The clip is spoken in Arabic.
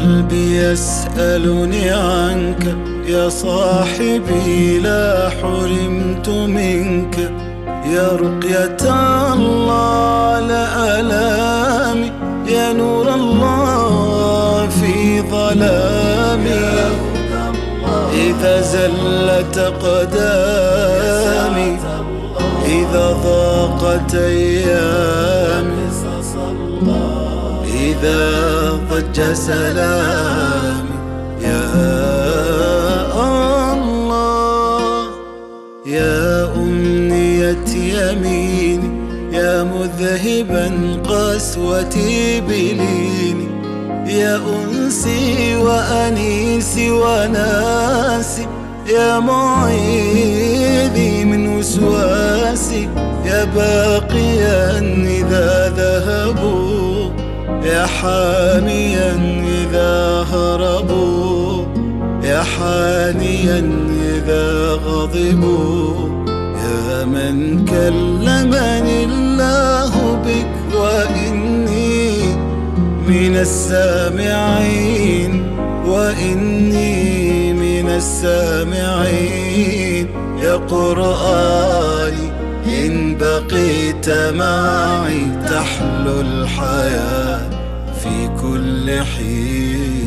قلبي يسألني عنك يا صاحبي لا حرمت منك. يا رقية الله على ألامي. يا نور الله في ظلامي. إذا زلت قدامي إذا ضاقت أيامي. إذا ضج سلامي يا الله يا أمنية يميني يا مذهبا قسوتي بليني يا أنسي وأنيسي وناسي يا معيذي من وسواسي يا باقيا إذا ذهبوا يا حاميا إذا هربوا يا حانيا إذا غضبوا. يا من كلمني الله بك وإني من السامعين وإني من السامعين. يا قرآني إن بقيت معي تحلو الحياة في كل حين.